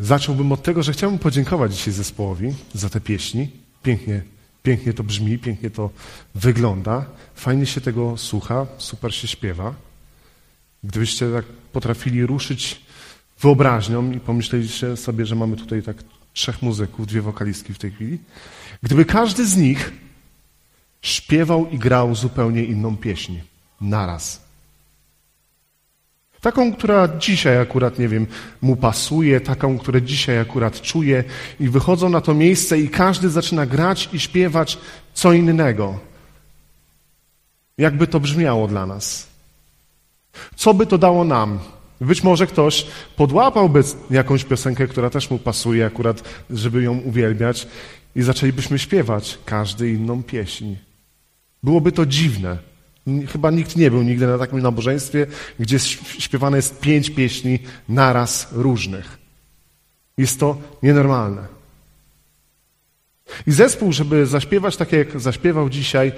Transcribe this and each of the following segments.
Zacząłbym od tego, że chciałbym podziękować dzisiaj zespołowi za te pieśni. Pięknie, pięknie to brzmi, pięknie to wygląda. Fajnie się tego słucha, super się śpiewa. Gdybyście tak potrafili ruszyć wyobraźnią i pomyśleliście sobie, że mamy tutaj tak trzech muzyków, dwie wokalistki w tej chwili. Gdyby każdy z nich śpiewał i grał zupełnie inną pieśń naraz. Taką, która dzisiaj akurat, nie wiem, mu pasuje, taką, która dzisiaj akurat czuje i wychodzą na to miejsce i każdy zaczyna grać i śpiewać co innego. Jakby to brzmiało dla nas? Co by to dało nam? Być może ktoś podłapałby jakąś piosenkę, która też mu pasuje akurat, żeby ją uwielbiać i zaczęlibyśmy śpiewać każdy inną pieśń. Byłoby to dziwne. Chyba nikt nie był nigdy na takim nabożeństwie, gdzie śpiewane jest pięć pieśni naraz różnych. Jest to nienormalne. I zespół, żeby zaśpiewać tak, jak zaśpiewał dzisiaj,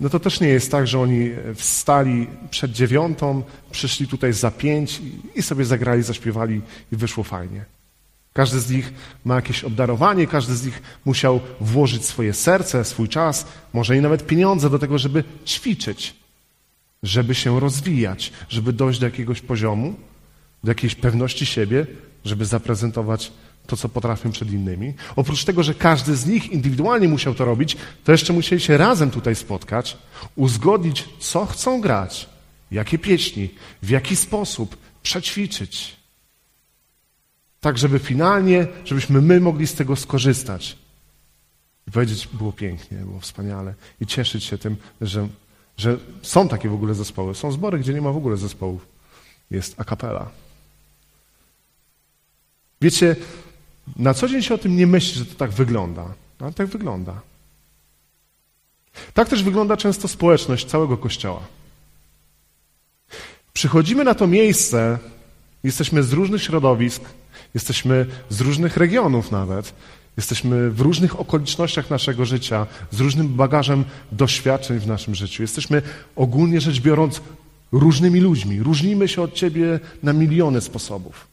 no to też nie jest tak, że oni wstali przed dziewiątą, przyszli tutaj za pięć i sobie zagrali, zaśpiewali i wyszło fajnie. Każdy z nich ma jakieś obdarowanie, każdy z nich musiał włożyć swoje serce, swój czas, może i nawet pieniądze do tego, żeby ćwiczyć, żeby się rozwijać, żeby dojść do jakiegoś poziomu, do jakiejś pewności siebie, żeby zaprezentować to, co potrafią przed innymi. Oprócz tego, że każdy z nich indywidualnie musiał to robić, to jeszcze musieli się razem tutaj spotkać, uzgodnić, co chcą grać, jakie pieśni, w jaki sposób, przećwiczyć. Tak, żeby finalnie, żebyśmy my mogli z tego skorzystać. I powiedzieć, było pięknie, było wspaniale. I cieszyć się tym, że, że są takie w ogóle zespoły. Są zbory, gdzie nie ma w ogóle zespołów. Jest akapela. Wiecie, na co dzień się o tym nie myśli, że to tak wygląda. No, ale tak wygląda. Tak też wygląda często społeczność całego Kościoła. Przychodzimy na to miejsce, jesteśmy z różnych środowisk, jesteśmy z różnych regionów nawet, jesteśmy w różnych okolicznościach naszego życia, z różnym bagażem doświadczeń w naszym życiu. Jesteśmy ogólnie rzecz biorąc różnymi ludźmi. Różnimy się od ciebie na miliony sposobów.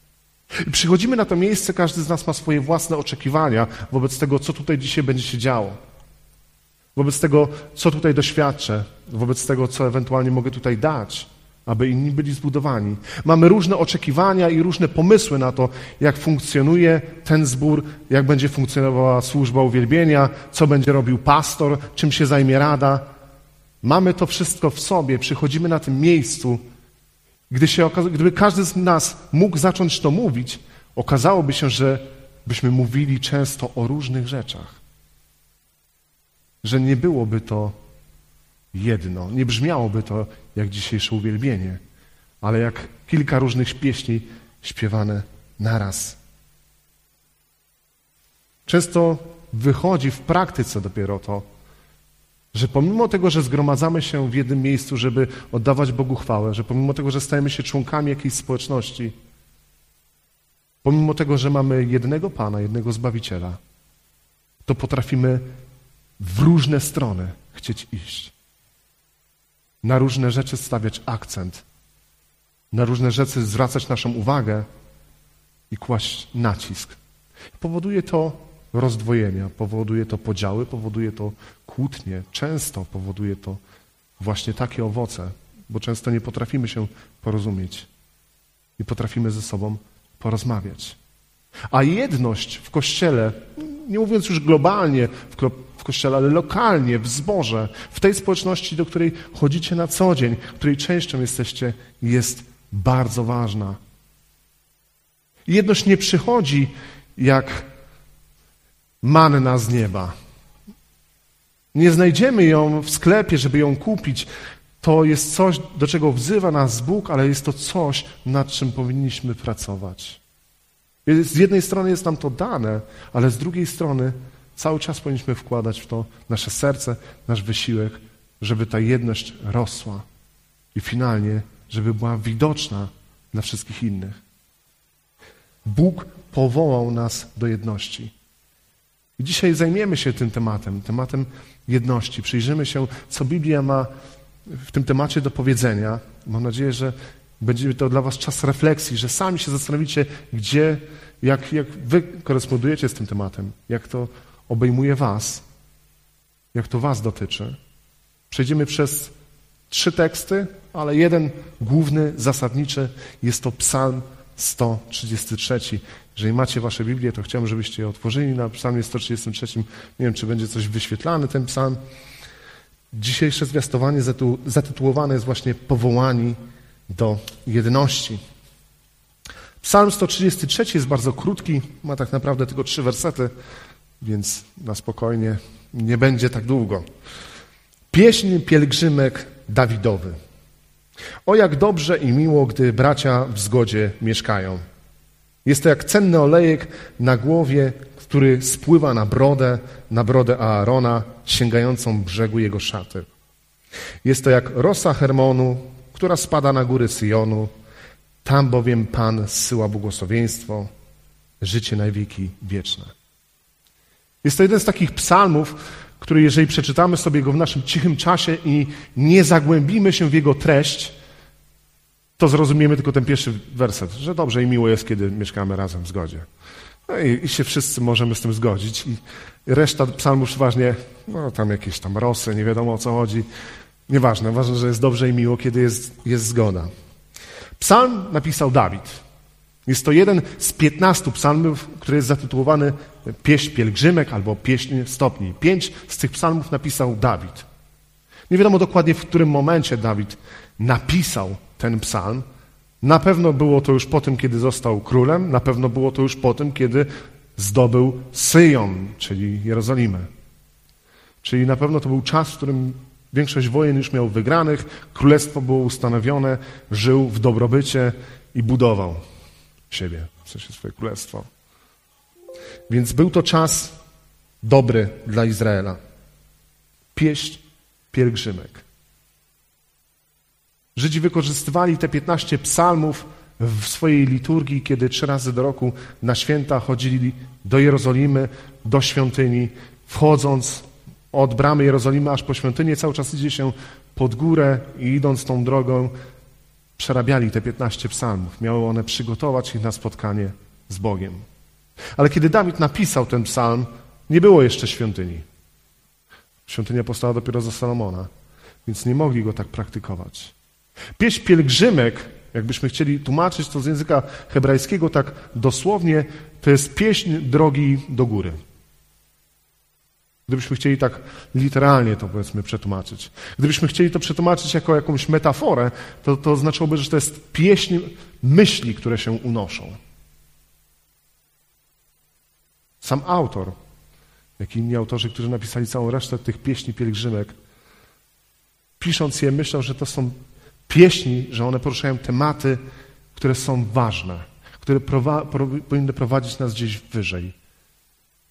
I przychodzimy na to miejsce, każdy z nas ma swoje własne oczekiwania wobec tego, co tutaj dzisiaj będzie się działo. Wobec tego, co tutaj doświadczę, wobec tego, co ewentualnie mogę tutaj dać, aby inni byli zbudowani. Mamy różne oczekiwania i różne pomysły na to, jak funkcjonuje ten zbór, jak będzie funkcjonowała służba uwielbienia, co będzie robił pastor, czym się zajmie rada. Mamy to wszystko w sobie, przychodzimy na tym miejscu, gdy się, gdyby każdy z nas mógł zacząć to mówić, okazałoby się, że byśmy mówili często o różnych rzeczach. Że nie byłoby to jedno, nie brzmiałoby to jak dzisiejsze uwielbienie, ale jak kilka różnych pieśni śpiewane naraz. Często wychodzi w praktyce dopiero to, że pomimo tego, że zgromadzamy się w jednym miejscu, żeby oddawać Bogu chwałę, że pomimo tego, że stajemy się członkami jakiejś społeczności, pomimo tego, że mamy jednego Pana, jednego Zbawiciela, to potrafimy w różne strony chcieć iść. Na różne rzeczy stawiać akcent, na różne rzeczy zwracać naszą uwagę i kłaść nacisk. Powoduje to rozdwojenia, powoduje to podziały, powoduje to kłótnie, często powoduje to właśnie takie owoce, bo często nie potrafimy się porozumieć, nie potrafimy ze sobą porozmawiać. A jedność w kościele, nie mówiąc już globalnie w kościele, ale lokalnie, w zborze, w tej społeczności, do której chodzicie na co dzień, której częścią jesteście, jest bardzo ważna. Jedność nie przychodzi jak manna z nieba. Nie znajdziemy ją w sklepie, żeby ją kupić. To jest coś, do czego wzywa nas Bóg, ale jest to coś, nad czym powinniśmy pracować. Z jednej strony jest nam to dane, ale z drugiej strony cały czas powinniśmy wkładać w to nasze serce, nasz wysiłek, żeby ta jedność rosła i finalnie, żeby była widoczna dla wszystkich innych. Bóg powołał nas do jedności. I dzisiaj zajmiemy się tym tematem, tematem jedności. Przyjrzymy się, co Biblia ma w tym temacie do powiedzenia. Mam nadzieję, że Będzie to dla was czas refleksji, że sami się zastanowicie, gdzie, jak, jak wy korespondujecie z tym tematem, jak to obejmuje was, jak to was dotyczy. Przejdziemy przez trzy teksty, ale jeden główny, zasadniczy jest to Psalm 133. Jeżeli macie wasze Biblię, to chciałbym, żebyście je otworzyli na Psalmie 133. Nie wiem, czy będzie coś wyświetlany ten psalm. Dzisiejsze zwiastowanie zatytułowane jest właśnie Powołani do jedności. Psalm 133 jest bardzo krótki, ma tak naprawdę tylko trzy wersety, więc na spokojnie nie będzie tak długo. Pieśń pielgrzymek Dawidowy. O jak dobrze i miło, gdy bracia w zgodzie mieszkają. Jest to jak cenny olejek na głowie, który spływa na brodę, na brodę Aarona, sięgającą brzegu jego szaty. Jest to jak rosa Hermonu, która spada na góry Syjonu. Tam bowiem Pan zsyła błogosławieństwo, życie na wieki wieczne. Jest to jeden z takich psalmów, który jeżeli przeczytamy sobie go w naszym cichym czasie i nie zagłębimy się w jego treść, to zrozumiemy tylko ten pierwszy werset, że dobrze i miło jest, kiedy mieszkamy razem w zgodzie. No i, i się wszyscy możemy z tym zgodzić. I reszta psalmów przeważnie, no tam jakieś tam rosy, nie wiadomo o co chodzi. Nieważne, ważne, że jest dobrze i miło, kiedy jest, jest zgoda. Psalm napisał Dawid. Jest to jeden z piętnastu psalmów, który jest zatytułowany Pieśń Pielgrzymek albo Pieśń Stopni. Pięć z tych psalmów napisał Dawid. Nie wiadomo dokładnie, w którym momencie Dawid napisał ten psalm. Na pewno było to już po tym, kiedy został królem, na pewno było to już po tym, kiedy zdobył Syjon, czyli Jerozolimę. Czyli na pewno to był czas, w którym większość wojen już miał wygranych, królestwo było ustanowione, żył w dobrobycie i budował siebie, w sensie swoje królestwo. Więc był to czas dobry dla Izraela. Pieśń pielgrzymek. Żydzi wykorzystywali te 15 psalmów w swojej liturgii, kiedy trzy razy do roku na święta chodzili do Jerozolimy, do świątyni, wchodząc od bramy Jerozolimy aż po świątynię, cały czas idzie się pod górę i idąc tą drogą przerabiali te 15 psalmów. Miały one przygotować ich na spotkanie z Bogiem. Ale kiedy Dawid napisał ten psalm, nie było jeszcze świątyni. Świątynia powstała dopiero za Salomona, więc nie mogli go tak praktykować. Pieśń pielgrzymek, jakbyśmy chcieli tłumaczyć to z języka hebrajskiego tak dosłownie, to jest pieśń drogi do góry. Gdybyśmy chcieli tak literalnie to powiedzmy przetłumaczyć. Gdybyśmy chcieli to przetłumaczyć jako jakąś metaforę, to, to oznaczałoby, że to jest pieśń myśli, które się unoszą. Sam autor, jak i inni autorzy, którzy napisali całą resztę tych pieśni pielgrzymek, pisząc je, myślał, że to są pieśni, że one poruszają tematy, które są ważne, które prowa pro powinny prowadzić nas gdzieś wyżej.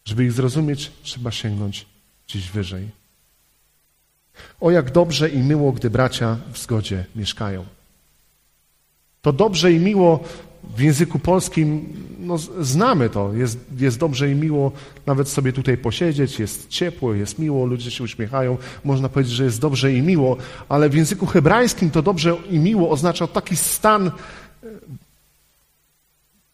Żeby ich zrozumieć, trzeba sięgnąć gdzieś wyżej. O jak dobrze i miło, gdy bracia w zgodzie mieszkają. To dobrze i miło w języku polskim no, znamy to. Jest, jest dobrze i miło nawet sobie tutaj posiedzieć, jest ciepło, jest miło, ludzie się uśmiechają. Można powiedzieć, że jest dobrze i miło, ale w języku hebrajskim to dobrze i miło oznacza taki stan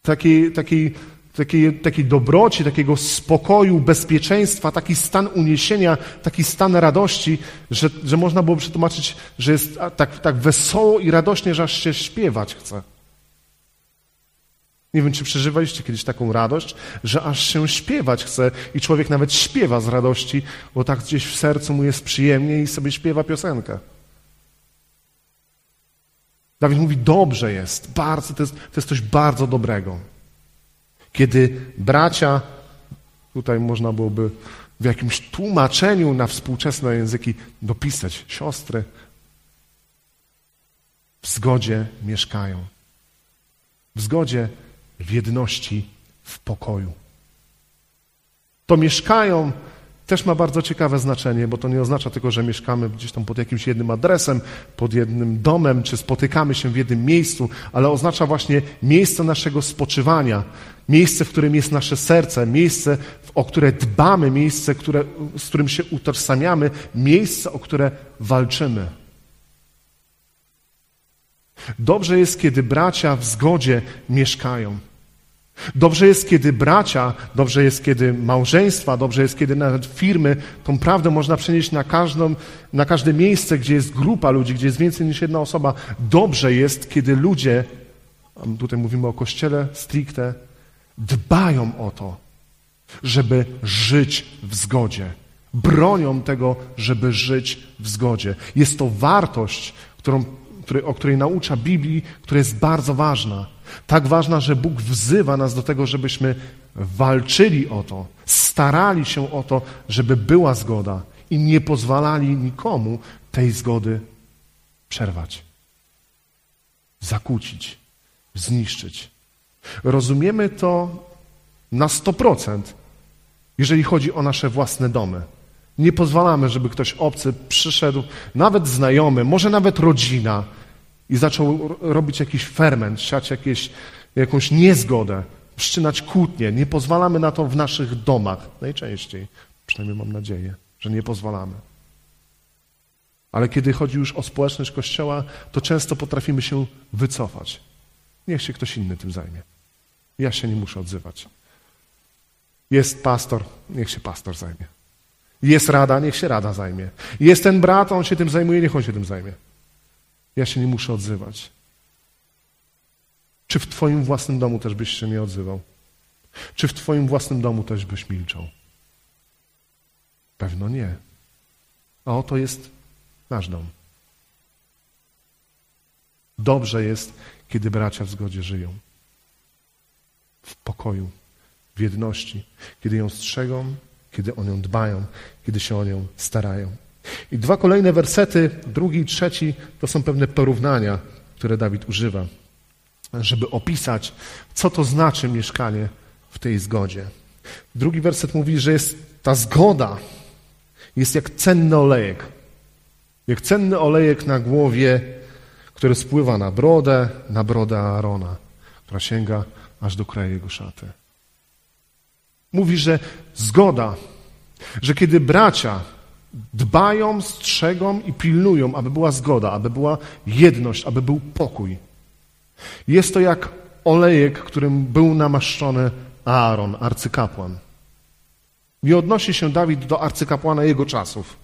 takiej, takiej, takiej, takiej dobroci, takiego spokoju, bezpieczeństwa, taki stan uniesienia, taki stan radości, że, że można było przetłumaczyć, że jest tak, tak wesoło i radośnie, że aż się śpiewać chce. Nie wiem, czy przeżywaliście kiedyś taką radość, że aż się śpiewać chce i człowiek nawet śpiewa z radości, bo tak gdzieś w sercu mu jest przyjemnie i sobie śpiewa piosenkę. Dawid mówi, dobrze jest, bardzo, to jest, to jest coś bardzo dobrego. Kiedy bracia, tutaj można byłoby w jakimś tłumaczeniu na współczesne języki dopisać, siostry w zgodzie mieszkają. W zgodzie w jedności, w pokoju. To mieszkają też ma bardzo ciekawe znaczenie, bo to nie oznacza tylko, że mieszkamy gdzieś tam pod jakimś jednym adresem, pod jednym domem, czy spotykamy się w jednym miejscu, ale oznacza właśnie miejsce naszego spoczywania, miejsce, w którym jest nasze serce, miejsce, o które dbamy, miejsce, które, z którym się utożsamiamy, miejsce, o które walczymy. Dobrze jest, kiedy bracia w zgodzie mieszkają. Dobrze jest, kiedy bracia, dobrze jest, kiedy małżeństwa, dobrze jest, kiedy nawet firmy tą prawdę można przenieść na, każdą, na każde miejsce, gdzie jest grupa ludzi, gdzie jest więcej niż jedna osoba. Dobrze jest, kiedy ludzie, tutaj mówimy o kościele stricte, dbają o to, żeby żyć w zgodzie. Bronią tego, żeby żyć w zgodzie. Jest to wartość, którą, o której naucza Biblii, która jest bardzo ważna. Tak ważna, że Bóg wzywa nas do tego, żebyśmy walczyli o to, starali się o to, żeby była zgoda i nie pozwalali nikomu tej zgody przerwać, zakłócić, zniszczyć. Rozumiemy to na 100%, jeżeli chodzi o nasze własne domy. Nie pozwalamy, żeby ktoś obcy przyszedł, nawet znajomy, może nawet rodzina, i zaczął robić jakiś ferment, siać jakieś, jakąś niezgodę, wszczynać kłótnie. Nie pozwalamy na to w naszych domach. Najczęściej, przynajmniej mam nadzieję, że nie pozwalamy. Ale kiedy chodzi już o społeczność Kościoła, to często potrafimy się wycofać. Niech się ktoś inny tym zajmie. Ja się nie muszę odzywać. Jest pastor, niech się pastor zajmie. Jest rada, niech się rada zajmie. Jest ten brat, on się tym zajmuje, niech on się tym zajmie. Ja się nie muszę odzywać. Czy w Twoim własnym domu też byś się nie odzywał? Czy w Twoim własnym domu też byś milczał? Pewno nie. A oto jest nasz dom. Dobrze jest, kiedy bracia w zgodzie żyją. W pokoju, w jedności, kiedy ją strzegą, kiedy o nią dbają, kiedy się o nią starają. I dwa kolejne wersety, drugi i trzeci, to są pewne porównania, które Dawid używa, żeby opisać, co to znaczy mieszkanie w tej zgodzie. Drugi werset mówi, że jest ta zgoda jest jak cenny olejek. Jak cenny olejek na głowie, który spływa na brodę, na brodę Aarona, która sięga aż do kraju jego szaty. Mówi, że zgoda, że kiedy bracia dbają, strzegą i pilnują, aby była zgoda, aby była jedność, aby był pokój. Jest to jak olejek, którym był namaszczony Aaron, arcykapłan. Nie odnosi się Dawid do arcykapłana jego czasów.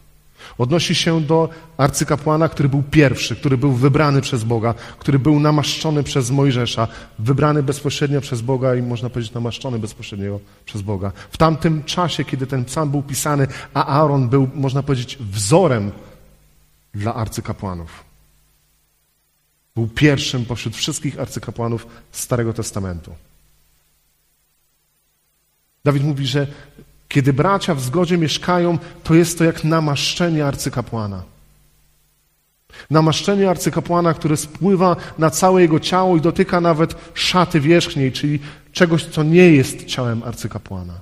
Odnosi się do arcykapłana, który był pierwszy, który był wybrany przez Boga, który był namaszczony przez Mojżesza, wybrany bezpośrednio przez Boga i można powiedzieć namaszczony bezpośrednio przez Boga. W tamtym czasie, kiedy ten psalm był pisany, a Aaron był, można powiedzieć, wzorem dla arcykapłanów. Był pierwszym pośród wszystkich arcykapłanów Starego Testamentu. Dawid mówi, że kiedy bracia w zgodzie mieszkają, to jest to jak namaszczenie arcykapłana. Namaszczenie arcykapłana, które spływa na całe jego ciało i dotyka nawet szaty wierzchniej, czyli czegoś, co nie jest ciałem arcykapłana.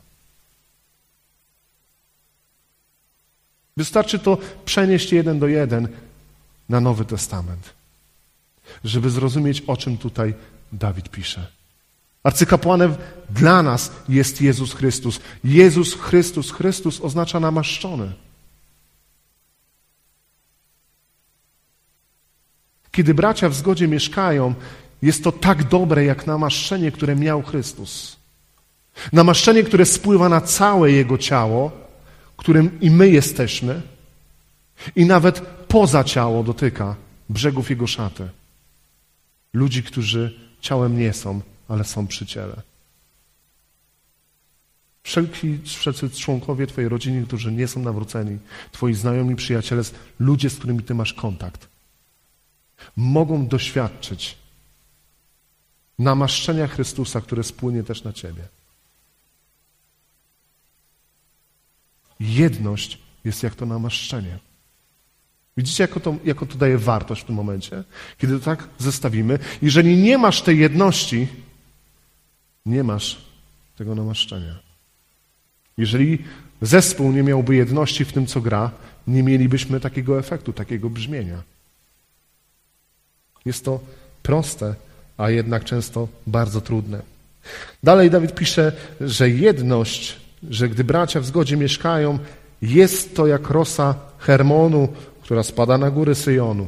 Wystarczy to przenieść jeden do jeden na Nowy Testament, żeby zrozumieć, o czym tutaj Dawid pisze. Arcykapłanem dla nas jest Jezus Chrystus. Jezus Chrystus, Chrystus oznacza namaszczony. Kiedy bracia w zgodzie mieszkają, jest to tak dobre jak namaszczenie, które miał Chrystus. Namaszczenie, które spływa na całe Jego ciało, którym i my jesteśmy, i nawet poza ciało dotyka brzegów Jego szaty. Ludzi, którzy ciałem nie są, ale są przy ciele. Wszelki, wszelcy członkowie Twojej rodziny, którzy nie są nawróceni, Twoi znajomi, przyjaciele, ludzie, z którymi Ty masz kontakt, mogą doświadczyć namaszczenia Chrystusa, które spłynie też na Ciebie. Jedność jest jak to namaszczenie. Widzicie, jako to, jako to daje wartość w tym momencie? Kiedy to tak zestawimy. Jeżeli nie masz tej jedności, nie masz tego namaszczenia. Jeżeli zespół nie miałby jedności w tym, co gra, nie mielibyśmy takiego efektu, takiego brzmienia. Jest to proste, a jednak często bardzo trudne. Dalej Dawid pisze, że jedność, że gdy bracia w zgodzie mieszkają, jest to jak rosa Hermonu, która spada na góry Syjonu.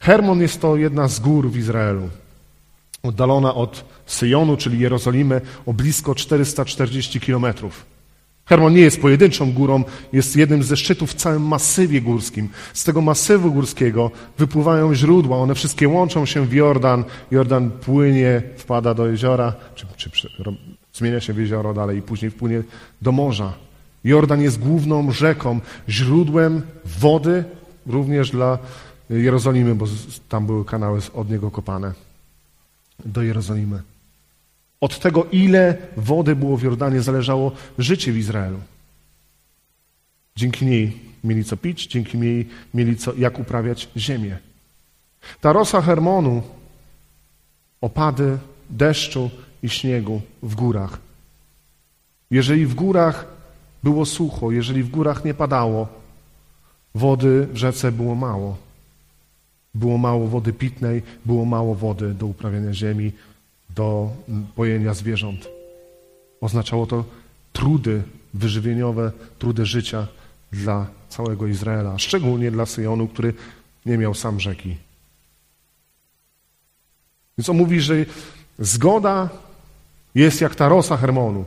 Hermon jest to jedna z gór w Izraelu, oddalona od Syjonu, czyli Jerozolimy, o blisko 440 kilometrów. Hermon nie jest pojedynczą górą, jest jednym ze szczytów w całym masywie górskim. Z tego masywu górskiego wypływają źródła, one wszystkie łączą się w Jordan. Jordan płynie, wpada do jeziora, czy, czy zmienia się w jezioro dalej i później wpłynie do morza. Jordan jest główną rzeką, źródłem wody również dla Jerozolimy, bo tam były kanały od niego kopane do Jerozolimy. Od tego, ile wody było w Jordanie, zależało życie w Izraelu. Dzięki niej mieli co pić, dzięki niej mieli co, jak uprawiać ziemię. Ta rosa Hermonu, opady deszczu i śniegu w górach. Jeżeli w górach było sucho, jeżeli w górach nie padało, wody w rzece było mało. Było mało wody pitnej, było mało wody do uprawiania ziemi, do pojenia zwierząt. Oznaczało to trudy wyżywieniowe, trudy życia dla całego Izraela, szczególnie dla Syjonu, który nie miał sam rzeki. Więc on mówi, że zgoda jest jak ta rosa Hermonu.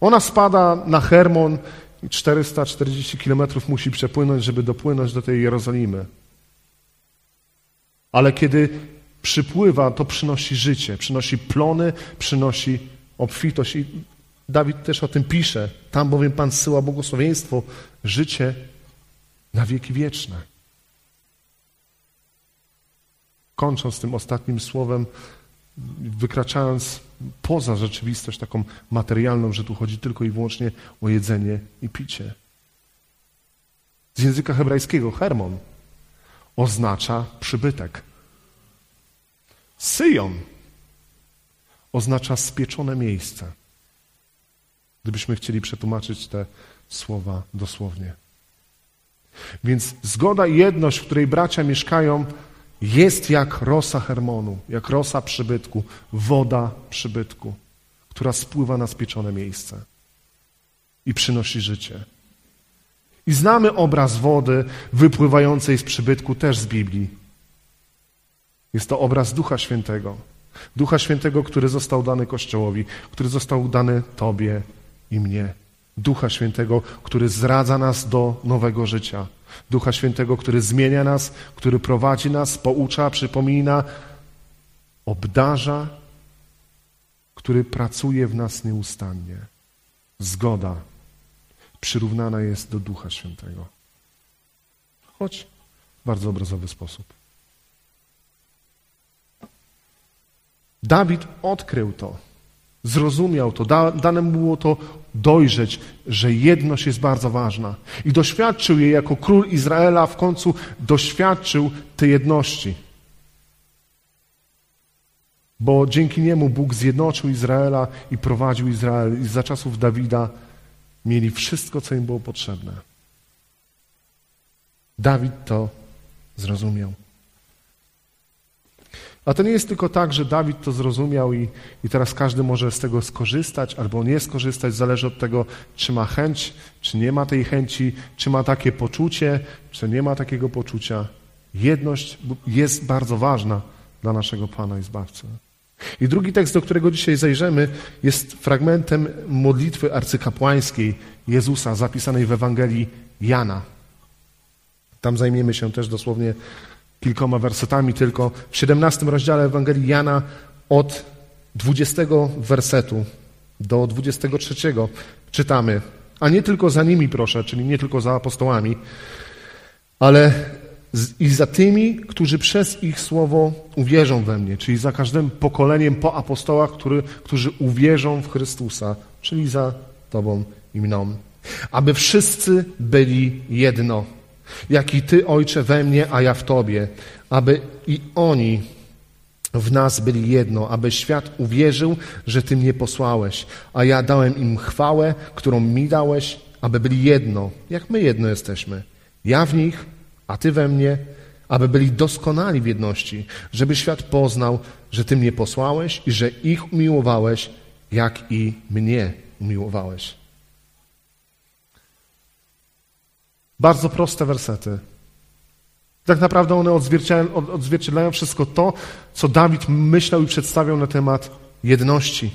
Ona spada na Hermon i 440 kilometrów musi przepłynąć, żeby dopłynąć do tej Jerozolimy. Ale kiedy przypływa, to przynosi życie, przynosi plony, przynosi obfitość. I Dawid też o tym pisze. Tam bowiem Pan zsyła błogosławieństwo, życie na wieki wieczne. Kończąc tym ostatnim słowem, wykraczając poza rzeczywistość taką materialną, że tu chodzi tylko i wyłącznie o jedzenie i picie. Z języka hebrajskiego hermon oznacza przybytek. Syjon oznacza spieczone miejsce. Gdybyśmy chcieli przetłumaczyć te słowa dosłownie. Więc zgoda i jedność, w której bracia mieszkają, jest jak rosa Hermonu, jak rosa przybytku, woda przybytku, która spływa na spieczone miejsce i przynosi życie. I znamy obraz wody wypływającej z przybytku też z Biblii. Jest to obraz Ducha Świętego. Ducha Świętego, który został dany Kościołowi, który został dany Tobie i mnie. Ducha Świętego, który zradza nas do nowego życia. Ducha Świętego, który zmienia nas, który prowadzi nas, poucza, przypomina, obdarza, który pracuje w nas nieustannie. Zgoda przyrównana jest do Ducha Świętego. Choć w bardzo obrazowy sposób. Dawid odkrył to, zrozumiał to, da, dane mu było to dojrzeć, że jedność jest bardzo ważna. I doświadczył jej jako król Izraela, w końcu doświadczył tej jedności. Bo dzięki niemu Bóg zjednoczył Izraela i prowadził Izrael. I za czasów Dawida mieli wszystko, co im było potrzebne. Dawid to zrozumiał. A to nie jest tylko tak, że Dawid to zrozumiał i, i teraz każdy może z tego skorzystać albo nie skorzystać, zależy od tego, czy ma chęć, czy nie ma tej chęci, czy ma takie poczucie, czy nie ma takiego poczucia. Jedność jest bardzo ważna dla naszego Pana i Zbawcy. I drugi tekst, do którego dzisiaj zajrzymy, jest fragmentem modlitwy arcykapłańskiej Jezusa, zapisanej w Ewangelii Jana. Tam zajmiemy się też dosłownie kilkoma wersetami tylko. W 17 rozdziale Ewangelii Jana od 20 wersetu do 23 czytamy, a nie tylko za nimi proszę, czyli nie tylko za apostołami, ale i za tymi, którzy przez ich słowo uwierzą we mnie, czyli za każdym pokoleniem po apostołach, który, którzy uwierzą w Chrystusa, czyli za Tobą i mną. Aby wszyscy byli jedno. Jak i Ty, Ojcze, we mnie, a ja w Tobie, aby i oni w nas byli jedno, aby świat uwierzył, że Ty mnie posłałeś, a ja dałem im chwałę, którą mi dałeś, aby byli jedno, jak my jedno jesteśmy. Ja w nich, a Ty we mnie, aby byli doskonali w jedności, żeby świat poznał, że Ty mnie posłałeś i że ich umiłowałeś, jak i mnie umiłowałeś. Bardzo proste wersety, Tak naprawdę one odzwierciedlają, wszystko to, co Dawid myślał i przedstawiał na temat jedności.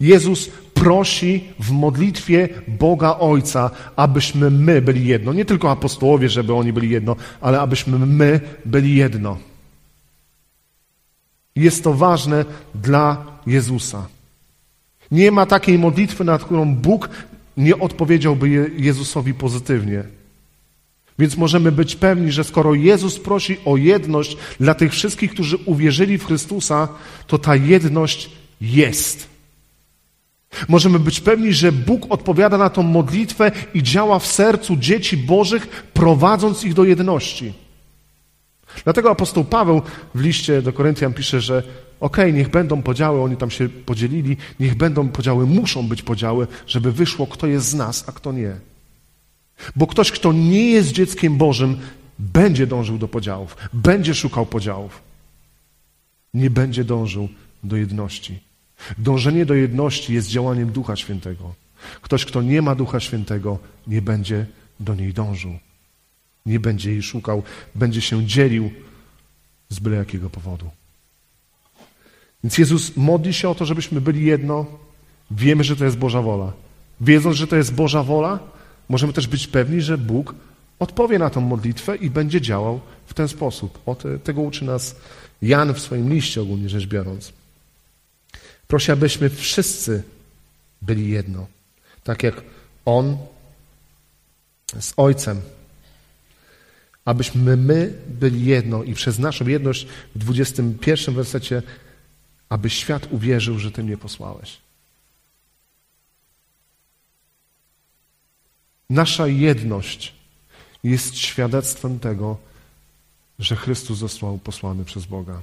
Jezus prosi w modlitwie Boga Ojca, abyśmy my byli jedno. Nie tylko apostołowie, żeby oni byli jedno, ale abyśmy my byli jedno. Jest to ważne dla Jezusa. Nie ma takiej modlitwy, nad którą Bóg nie odpowiedziałby Jezusowi pozytywnie. Więc możemy być pewni, że skoro Jezus prosi o jedność dla tych wszystkich, którzy uwierzyli w Chrystusa, to ta jedność jest. Możemy być pewni, że Bóg odpowiada na tą modlitwę i działa w sercu dzieci Bożych, prowadząc ich do jedności. Dlatego apostoł Paweł w liście do Koryntian pisze, że okej, okay, niech będą podziały, oni tam się podzielili, niech będą podziały, muszą być podziały, żeby wyszło, kto jest z nas, a kto nie. Bo ktoś, kto nie jest dzieckiem Bożym, będzie dążył do podziałów, będzie szukał podziałów. Nie będzie dążył do jedności. Dążenie do jedności jest działaniem Ducha Świętego. Ktoś, kto nie ma Ducha Świętego, nie będzie do niej dążył. Nie będzie jej szukał, będzie się dzielił z byle jakiego powodu. Więc Jezus modli się o to, żebyśmy byli jedno. Wiemy, że to jest Boża wola. Wiedząc, że to jest Boża wola, możemy też być pewni, że Bóg odpowie na tę modlitwę i będzie działał w ten sposób. O te, tego uczy nas Jan w swoim liście ogólnie rzecz biorąc. Prosi, abyśmy wszyscy byli jedno. Tak jak On z Ojcem. Abyśmy my byli jedno i przez naszą jedność w 21 wersecie, aby świat uwierzył, że Ty mnie posłałeś. Nasza jedność jest świadectwem tego, że Chrystus został posłany przez Boga.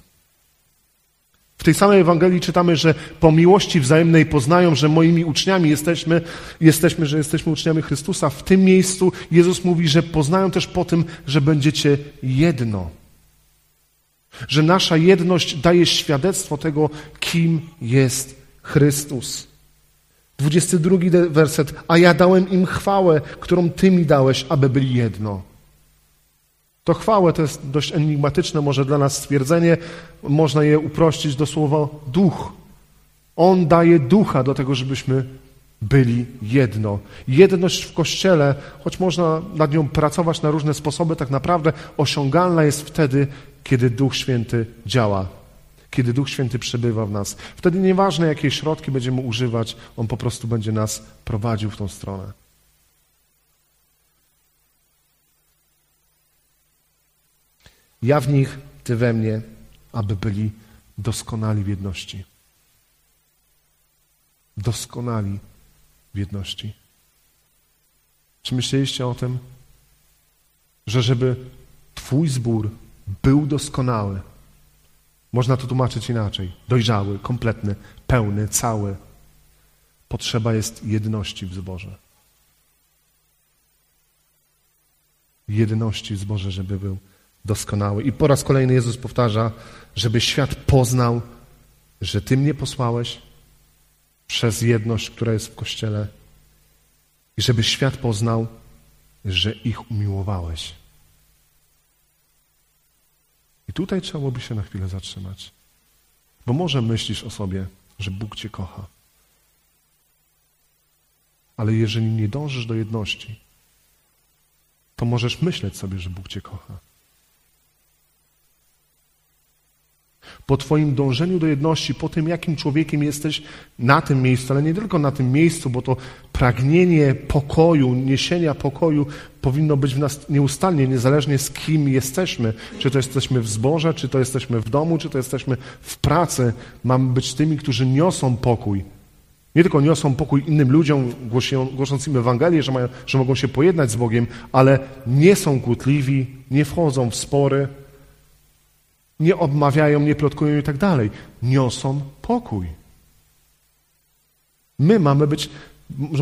W tej samej Ewangelii czytamy, że po miłości wzajemnej poznają, że moimi uczniami jesteśmy, jesteśmy, że jesteśmy uczniami Chrystusa. W tym miejscu Jezus mówi, że poznają też po tym, że będziecie jedno. Że nasza jedność daje świadectwo tego, kim jest Chrystus. 22 werset. A ja dałem im chwałę, którą Ty mi dałeś, aby byli jedno. To chwałę to jest dość enigmatyczne może dla nas stwierdzenie. Można je uprościć do słowa duch. On daje ducha do tego, żebyśmy byli jedno. Jedność w Kościele, choć można nad nią pracować na różne sposoby, tak naprawdę osiągalna jest wtedy, kiedy Duch Święty działa, kiedy Duch Święty przebywa w nas. Wtedy nieważne, jakie środki będziemy używać, On po prostu będzie nas prowadził w tą stronę. Ja w nich, Ty we mnie, aby byli doskonali w jedności. Doskonali w jedności. Czy myśleliście o tym, że żeby Twój zbór był doskonały, można to tłumaczyć inaczej, dojrzały, kompletny, pełny, cały, potrzeba jest jedności w zborze. Jedności w zborze, żeby był doskonały. I po raz kolejny Jezus powtarza, żeby świat poznał, że Ty mnie posłałeś przez jedność, która jest w Kościele i żeby świat poznał, że ich umiłowałeś. I tutaj trzeba by się na chwilę zatrzymać. Bo może myślisz o sobie, że Bóg Cię kocha. Ale jeżeli nie dążysz do jedności, to możesz myśleć sobie, że Bóg Cię kocha. Po Twoim dążeniu do jedności, po tym, jakim człowiekiem jesteś na tym miejscu, ale nie tylko na tym miejscu, bo to pragnienie pokoju, niesienia pokoju powinno być w nas nieustannie, niezależnie z kim jesteśmy. Czy to jesteśmy w zborze, czy to jesteśmy w domu, czy to jesteśmy w pracy. Mamy być tymi, którzy niosą pokój. Nie tylko niosą pokój innym ludziom, głosząc im Ewangelię, że, mają, że mogą się pojednać z Bogiem, ale nie są kłótliwi, nie wchodzą w spory, nie obmawiają, nie plotkują i tak dalej. Niosą pokój. My mamy być,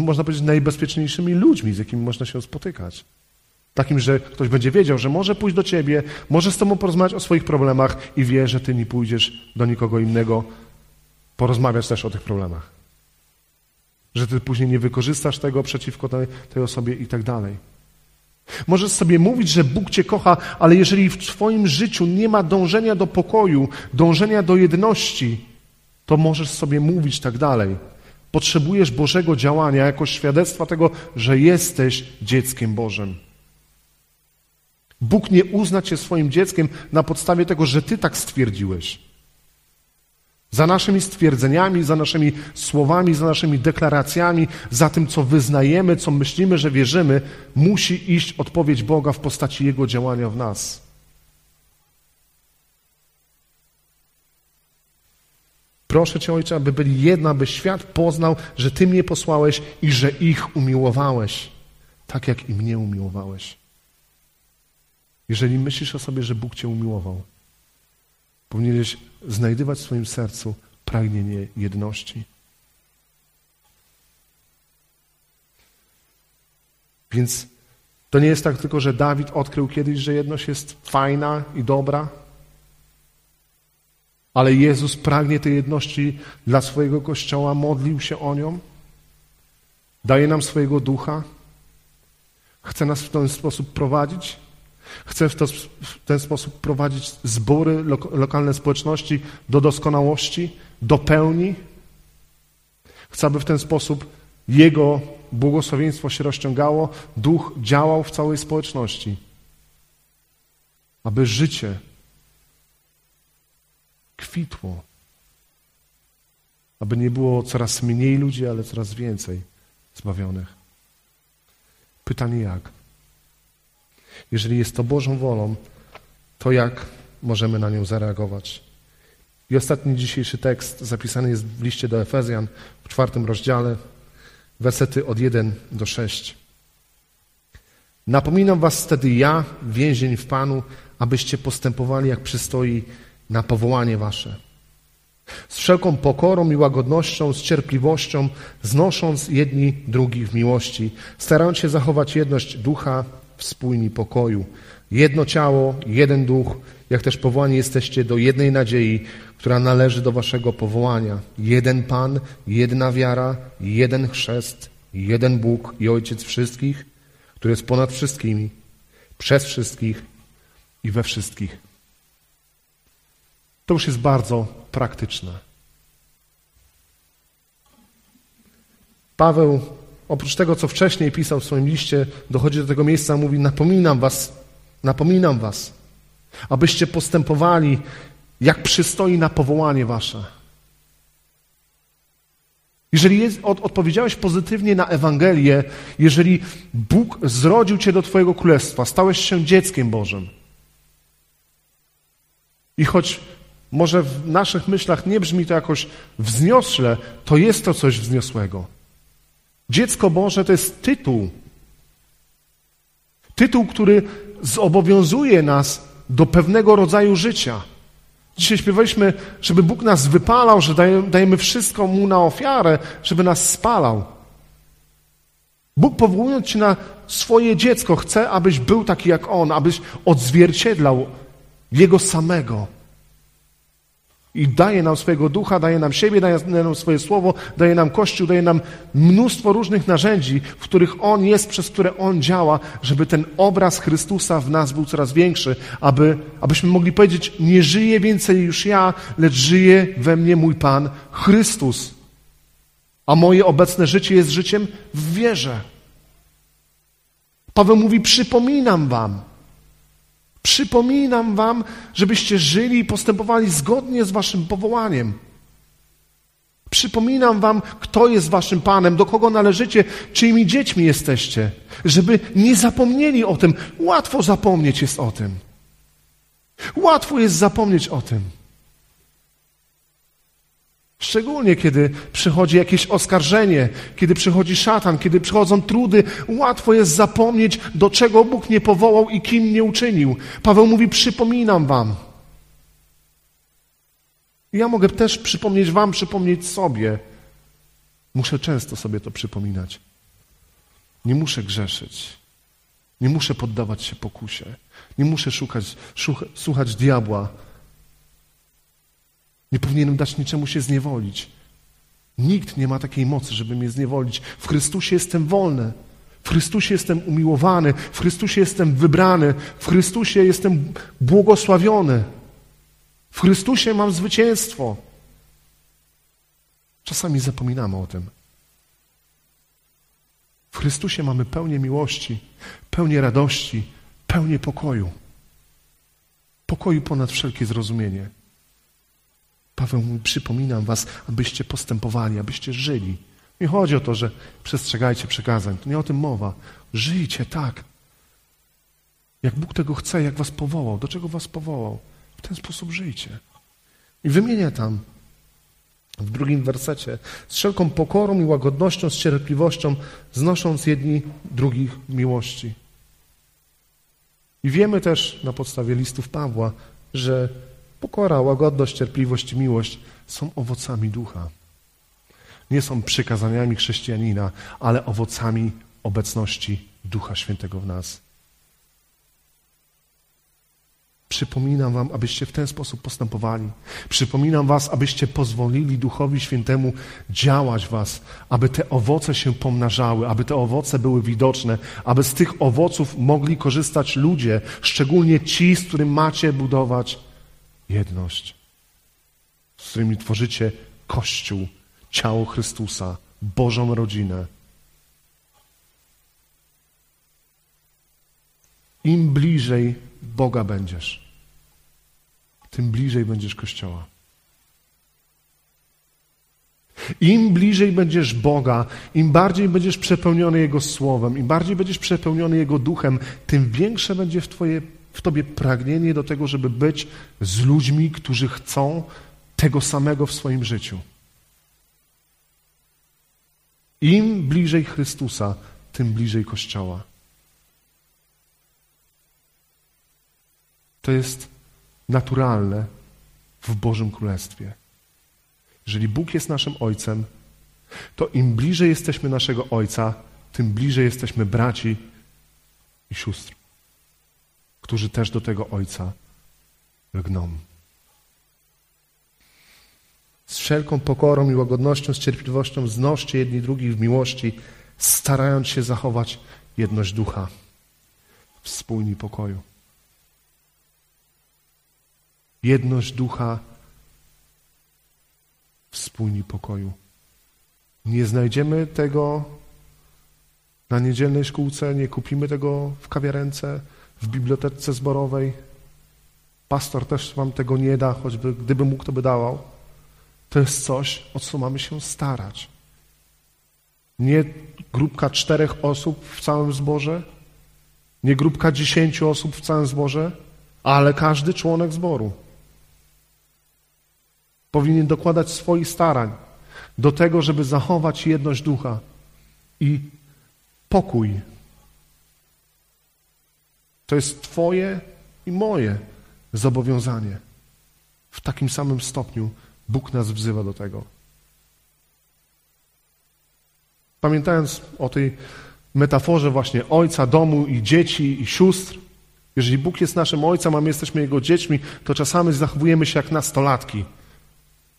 można powiedzieć, najbezpieczniejszymi ludźmi, z jakimi można się spotykać. Takim, że ktoś będzie wiedział, że może pójść do ciebie, może z tobą porozmawiać o swoich problemach i wie, że ty nie pójdziesz do nikogo innego porozmawiać też o tych problemach. Że ty później nie wykorzystasz tego przeciwko tej, tej osobie i tak dalej. Możesz sobie mówić, że Bóg Cię kocha, ale jeżeli w Twoim życiu nie ma dążenia do pokoju, dążenia do jedności, to możesz sobie mówić tak dalej. Potrzebujesz Bożego działania jako świadectwa tego, że jesteś dzieckiem Bożym. Bóg nie uzna Cię swoim dzieckiem na podstawie tego, że Ty tak stwierdziłeś. Za naszymi stwierdzeniami, za naszymi słowami, za naszymi deklaracjami, za tym, co wyznajemy, co myślimy, że wierzymy, musi iść odpowiedź Boga w postaci Jego działania w nas. Proszę Cię, Ojcze, aby byli jedna, aby świat poznał, że Ty mnie posłałeś i że ich umiłowałeś, tak jak i mnie umiłowałeś. Jeżeli myślisz o sobie, że Bóg Cię umiłował, powinieneś znajdywać w swoim sercu pragnienie jedności. Więc to nie jest tak tylko, że Dawid odkrył kiedyś, że jedność jest fajna i dobra, ale Jezus pragnie tej jedności dla swojego Kościoła, modlił się o nią, daje nam swojego ducha, chce nas w ten sposób prowadzić. Chce w, to, w ten sposób prowadzić zbory, lokalne społeczności do doskonałości, do pełni. Chce, aby w ten sposób Jego błogosławieństwo się rozciągało, duch działał w całej społeczności. Aby życie kwitło. Aby nie było coraz mniej ludzi, ale coraz więcej zbawionych. Pytanie jak? Jeżeli jest to Bożą wolą, to jak możemy na nią zareagować? I ostatni dzisiejszy tekst zapisany jest w liście do Efezjan w czwartym rozdziale, wersety od 1 do 6. Napominam was wtedy ja, więzień w Panu, abyście postępowali jak przystoi na powołanie wasze. Z wszelką pokorą i łagodnością, z cierpliwością, znosząc jedni drugich w miłości, starając się zachować jedność ducha spójni pokoju. Jedno ciało, jeden duch, jak też powołani jesteście do jednej nadziei, która należy do waszego powołania. Jeden Pan, jedna wiara, jeden chrzest, jeden Bóg i Ojciec wszystkich, który jest ponad wszystkimi, przez wszystkich i we wszystkich. To już jest bardzo praktyczne. Paweł oprócz tego, co wcześniej pisał w swoim liście, dochodzi do tego miejsca, mówi: Napominam was, napominam was, abyście postępowali, jak przystoi na powołanie wasze. Jeżeli jest, od, odpowiedziałeś pozytywnie na Ewangelię, jeżeli Bóg zrodził cię do Twojego królestwa, stałeś się dzieckiem Bożym. I choć może w naszych myślach nie brzmi to jakoś wzniosłe, to jest to coś wzniosłego. Dziecko Boże to jest tytuł. Tytuł, który zobowiązuje nas do pewnego rodzaju życia. Dzisiaj śpiewaliśmy, żeby Bóg nas wypalał, że dajemy wszystko Mu na ofiarę, żeby nas spalał. Bóg powołując Cię na swoje dziecko, chce, abyś był taki jak On, abyś odzwierciedlał Jego samego. I daje nam swojego ducha, daje nam siebie, daje nam swoje słowo, daje nam Kościół, daje nam mnóstwo różnych narzędzi, w których On jest, przez które On działa, żeby ten obraz Chrystusa w nas był coraz większy, aby, abyśmy mogli powiedzieć, nie żyję więcej już ja, lecz żyje we mnie mój Pan Chrystus. A moje obecne życie jest życiem w wierze. Paweł mówi, przypominam wam, Przypominam wam, żebyście żyli i postępowali zgodnie z waszym powołaniem. Przypominam wam, kto jest waszym Panem, do kogo należycie, czyimi dziećmi jesteście, żeby nie zapomnieli o tym. Łatwo zapomnieć jest o tym. Łatwo jest zapomnieć o tym. Szczególnie kiedy przychodzi jakieś oskarżenie, kiedy przychodzi szatan, kiedy przychodzą trudy, łatwo jest zapomnieć, do czego Bóg nie powołał i kim nie uczynił. Paweł mówi: Przypominam Wam. Ja mogę też przypomnieć Wam, przypomnieć sobie. Muszę często sobie to przypominać. Nie muszę grzeszyć. Nie muszę poddawać się pokusie. Nie muszę szukać, słuchać diabła nie powinienem dać niczemu się zniewolić. Nikt nie ma takiej mocy, żeby mnie zniewolić. W Chrystusie jestem wolny. W Chrystusie jestem umiłowany, w Chrystusie jestem wybrany, w Chrystusie jestem błogosławiony. W Chrystusie mam zwycięstwo. Czasami zapominamy o tym. W Chrystusie mamy pełnię miłości, pełnię radości, pełnię pokoju. Pokoju ponad wszelkie zrozumienie. Paweł mówi, przypominam was, abyście postępowali, abyście żyli. Nie chodzi o to, że przestrzegajcie przekazań. To nie o tym mowa. Żyjcie tak. Jak Bóg tego chce, jak was powołał. Do czego was powołał? W ten sposób żyjcie. I wymienię tam w drugim wersecie. Z wszelką pokorą i łagodnością, z cierpliwością, znosząc jedni drugich miłości. I wiemy też na podstawie listów Pawła, że pokora, łagodność, cierpliwość i miłość są owocami ducha. Nie są przykazaniami chrześcijanina, ale owocami obecności Ducha Świętego w nas. Przypominam wam, abyście w ten sposób postępowali. Przypominam was, abyście pozwolili Duchowi Świętemu działać was, aby te owoce się pomnażały, aby te owoce były widoczne, aby z tych owoców mogli korzystać ludzie, szczególnie ci, z którymi macie budować jedność, z którymi tworzycie Kościół, ciało Chrystusa, Bożą rodzinę. Im bliżej Boga będziesz, tym bliżej będziesz Kościoła. Im bliżej będziesz Boga, im bardziej będziesz przepełniony Jego Słowem, im bardziej będziesz przepełniony Jego Duchem, tym większe będzie w, twoje, w Tobie pragnienie do tego, żeby być z ludźmi, którzy chcą tego samego w swoim życiu. Im bliżej Chrystusa, tym bliżej Kościoła. To jest naturalne w Bożym Królestwie. Jeżeli Bóg jest naszym Ojcem, to im bliżej jesteśmy naszego Ojca, tym bliżej jesteśmy braci i sióstr, którzy też do tego Ojca lgną. Z wszelką pokorą i łagodnością, z cierpliwością znoście jedni drugich w miłości, starając się zachować jedność ducha w spójni pokoju jedność ducha, wspólni pokoju. Nie znajdziemy tego na niedzielnej szkółce, nie kupimy tego w kawiarence, w bibliotece zborowej. Pastor też wam tego nie da, choćby gdyby mógł, to by dawał. To jest coś, o co mamy się starać. Nie grupka czterech osób w całym zborze, nie grupka dziesięciu osób w całym zborze, ale każdy członek zboru. Powinien dokładać swoich starań do tego, żeby zachować jedność ducha i pokój. To jest Twoje i moje zobowiązanie. W takim samym stopniu Bóg nas wzywa do tego. Pamiętając o tej metaforze właśnie ojca, domu i dzieci i sióstr, jeżeli Bóg jest naszym ojcem, a my jesteśmy Jego dziećmi, to czasami zachowujemy się jak nastolatki.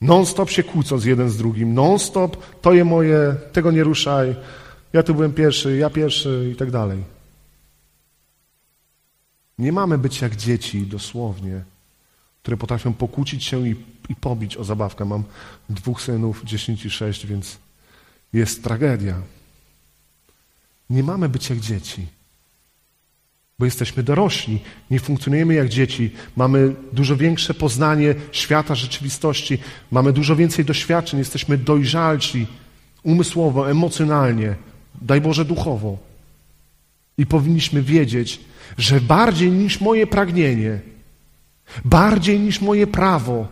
Non-stop się kłócą z jeden z drugim. Non-stop to je moje, tego nie ruszaj. Ja tu byłem pierwszy, ja pierwszy i tak dalej. Nie mamy być jak dzieci, dosłownie, które potrafią pokłócić się i, i pobić o zabawkę. Mam dwóch synów, dziesięć i sześć, więc jest tragedia. Nie mamy być jak dzieci bo jesteśmy dorośli, nie funkcjonujemy jak dzieci, mamy dużo większe poznanie świata, rzeczywistości, mamy dużo więcej doświadczeń, jesteśmy dojrzalsi umysłowo, emocjonalnie, daj Boże duchowo. I powinniśmy wiedzieć, że bardziej niż moje pragnienie, bardziej niż moje prawo,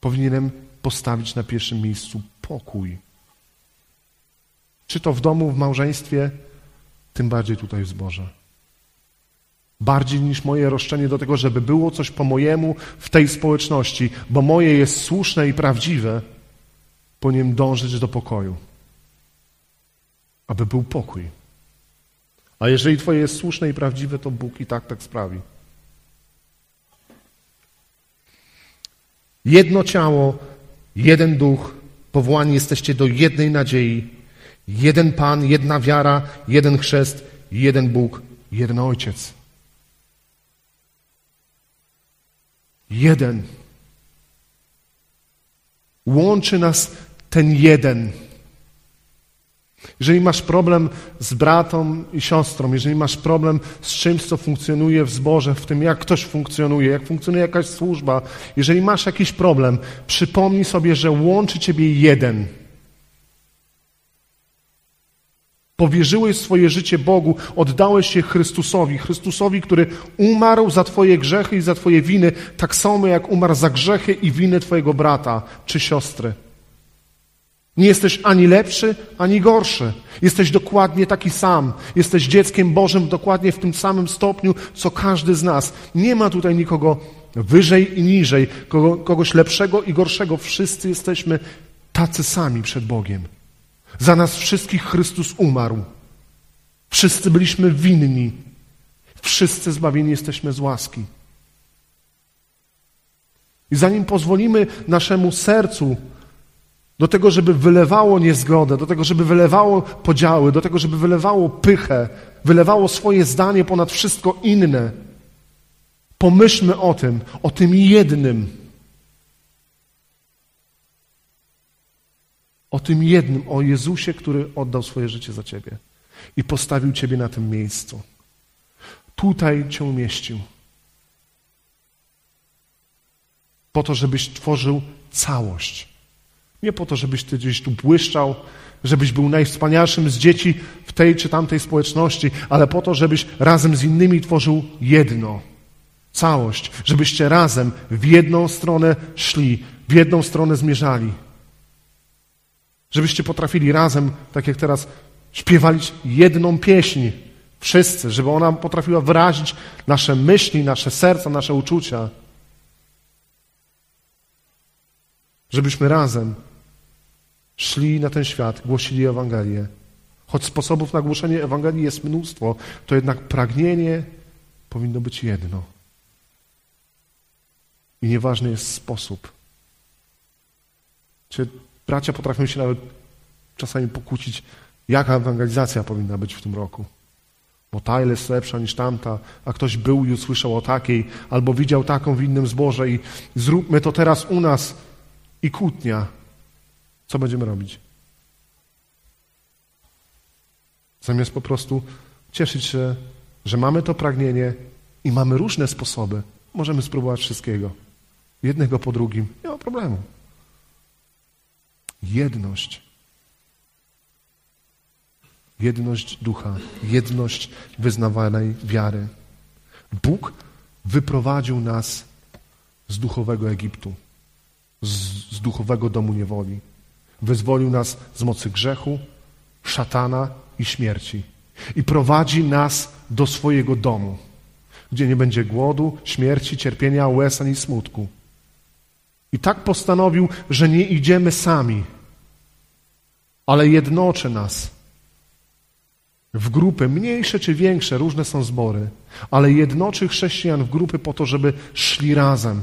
powinienem postawić na pierwszym miejscu pokój. Czy to w domu, w małżeństwie, tym bardziej tutaj w zborze. Bardziej niż moje roszczenie do tego, żeby było coś po mojemu w tej społeczności, bo moje jest słuszne i prawdziwe, powinienem dążyć do pokoju, aby był pokój. A jeżeli Twoje jest słuszne i prawdziwe, to Bóg i tak tak sprawi. Jedno ciało, jeden duch, powołani jesteście do jednej nadziei Jeden Pan, jedna wiara, jeden chrzest, jeden Bóg, jeden Ojciec. Jeden. Łączy nas ten jeden. Jeżeli masz problem z bratą i siostrą, jeżeli masz problem z czymś, co funkcjonuje w zborze, w tym jak ktoś funkcjonuje, jak funkcjonuje jakaś służba, jeżeli masz jakiś problem, przypomnij sobie, że łączy ciebie jeden. Powierzyłeś swoje życie Bogu, oddałeś się Chrystusowi, Chrystusowi, który umarł za Twoje grzechy i za Twoje winy, tak samo jak umarł za grzechy i winy Twojego brata czy siostry. Nie jesteś ani lepszy, ani gorszy. Jesteś dokładnie taki sam. Jesteś dzieckiem Bożym dokładnie w tym samym stopniu, co każdy z nas. Nie ma tutaj nikogo wyżej i niżej, kogo, kogoś lepszego i gorszego. Wszyscy jesteśmy tacy sami przed Bogiem. Za nas wszystkich Chrystus umarł. Wszyscy byliśmy winni. Wszyscy zbawieni jesteśmy z łaski. I zanim pozwolimy naszemu sercu do tego, żeby wylewało niezgodę, do tego, żeby wylewało podziały, do tego, żeby wylewało pychę, wylewało swoje zdanie ponad wszystko inne, pomyślmy o tym, o tym jednym. O tym jednym, o Jezusie, który oddał swoje życie za Ciebie i postawił Ciebie na tym miejscu. Tutaj Cię umieścił. Po to, żebyś tworzył całość. Nie po to, żebyś Ty gdzieś tu błyszczał, żebyś był najwspanialszym z dzieci w tej czy tamtej społeczności, ale po to, żebyś razem z innymi tworzył jedno. Całość, żebyście razem w jedną stronę szli, w jedną stronę zmierzali. Żebyście potrafili razem, tak jak teraz, śpiewalić jedną pieśń. Wszyscy, żeby ona potrafiła wyrazić nasze myśli, nasze serca, nasze uczucia. Żebyśmy razem szli na ten świat, głosili Ewangelię. Choć sposobów na głoszenie Ewangelii jest mnóstwo, to jednak pragnienie powinno być jedno. I nieważny jest sposób. Czy Bracia potrafią się nawet czasami pokłócić, jaka ewangelizacja powinna być w tym roku. Bo ta jest lepsza niż tamta, a ktoś był i usłyszał o takiej, albo widział taką w innym zborze i zróbmy to teraz u nas i kłótnia. Co będziemy robić? Zamiast po prostu cieszyć się, że mamy to pragnienie i mamy różne sposoby, możemy spróbować wszystkiego. Jednego po drugim, nie ma problemu. Jedność. Jedność ducha, jedność wyznawanej wiary. Bóg wyprowadził nas z duchowego Egiptu, z, z duchowego domu niewoli. Wyzwolił nas z mocy grzechu, szatana i śmierci. I prowadzi nas do swojego domu, gdzie nie będzie głodu, śmierci, cierpienia, łez ani smutku. I tak postanowił, że nie idziemy sami, ale jednoczy nas w grupy, mniejsze czy większe, różne są zbory, ale jednoczy chrześcijan w grupy po to, żeby szli razem.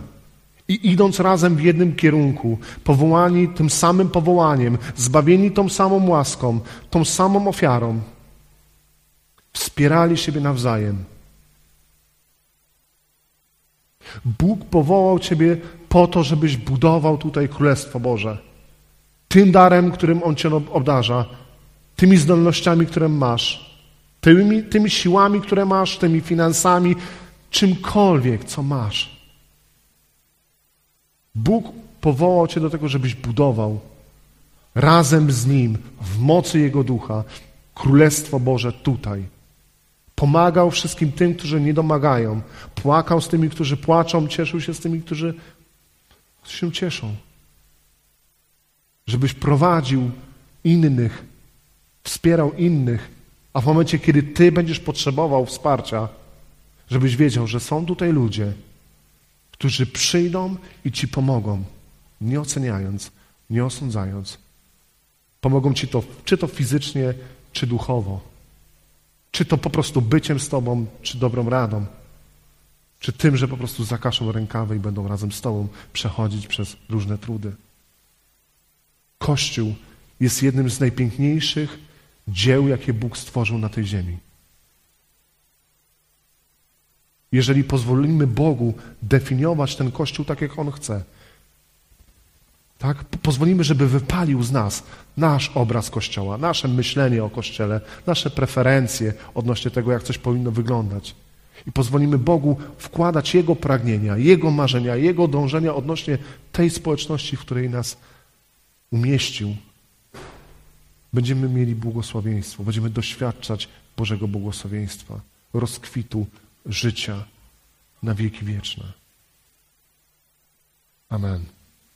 I idąc razem w jednym kierunku, powołani tym samym powołaniem, zbawieni tą samą łaską, tą samą ofiarą, wspierali siebie nawzajem. Bóg powołał Ciebie po to, żebyś budował tutaj Królestwo Boże. Tym darem, którym On Cię obdarza, tymi zdolnościami, które masz, tymi, tymi siłami, które masz, tymi finansami, czymkolwiek, co masz. Bóg powołał Cię do tego, żebyś budował razem z Nim, w mocy Jego ducha, Królestwo Boże tutaj. Pomagał wszystkim tym, którzy nie domagają. Płakał z tymi, którzy płaczą, cieszył się z tymi, którzy się cieszą. Żebyś prowadził innych, wspierał innych, a w momencie, kiedy Ty będziesz potrzebował wsparcia, żebyś wiedział, że są tutaj ludzie, którzy przyjdą i Ci pomogą, nie oceniając, nie osądzając. Pomogą Ci to, czy to fizycznie, czy duchowo. Czy to po prostu byciem z Tobą, czy dobrą radą. Czy tym, że po prostu zakaszą rękawy i będą razem z Tobą przechodzić przez różne trudy. Kościół jest jednym z najpiękniejszych dzieł, jakie Bóg stworzył na tej ziemi. Jeżeli pozwolimy Bogu definiować ten Kościół tak, jak On chce, tak? Pozwolimy, żeby wypalił z nas nasz obraz Kościoła, nasze myślenie o Kościele, nasze preferencje odnośnie tego, jak coś powinno wyglądać. I pozwolimy Bogu wkładać Jego pragnienia, Jego marzenia, Jego dążenia odnośnie tej społeczności, w której nas umieścił. Będziemy mieli błogosławieństwo, będziemy doświadczać Bożego błogosławieństwa, rozkwitu życia na wieki wieczne. Amen.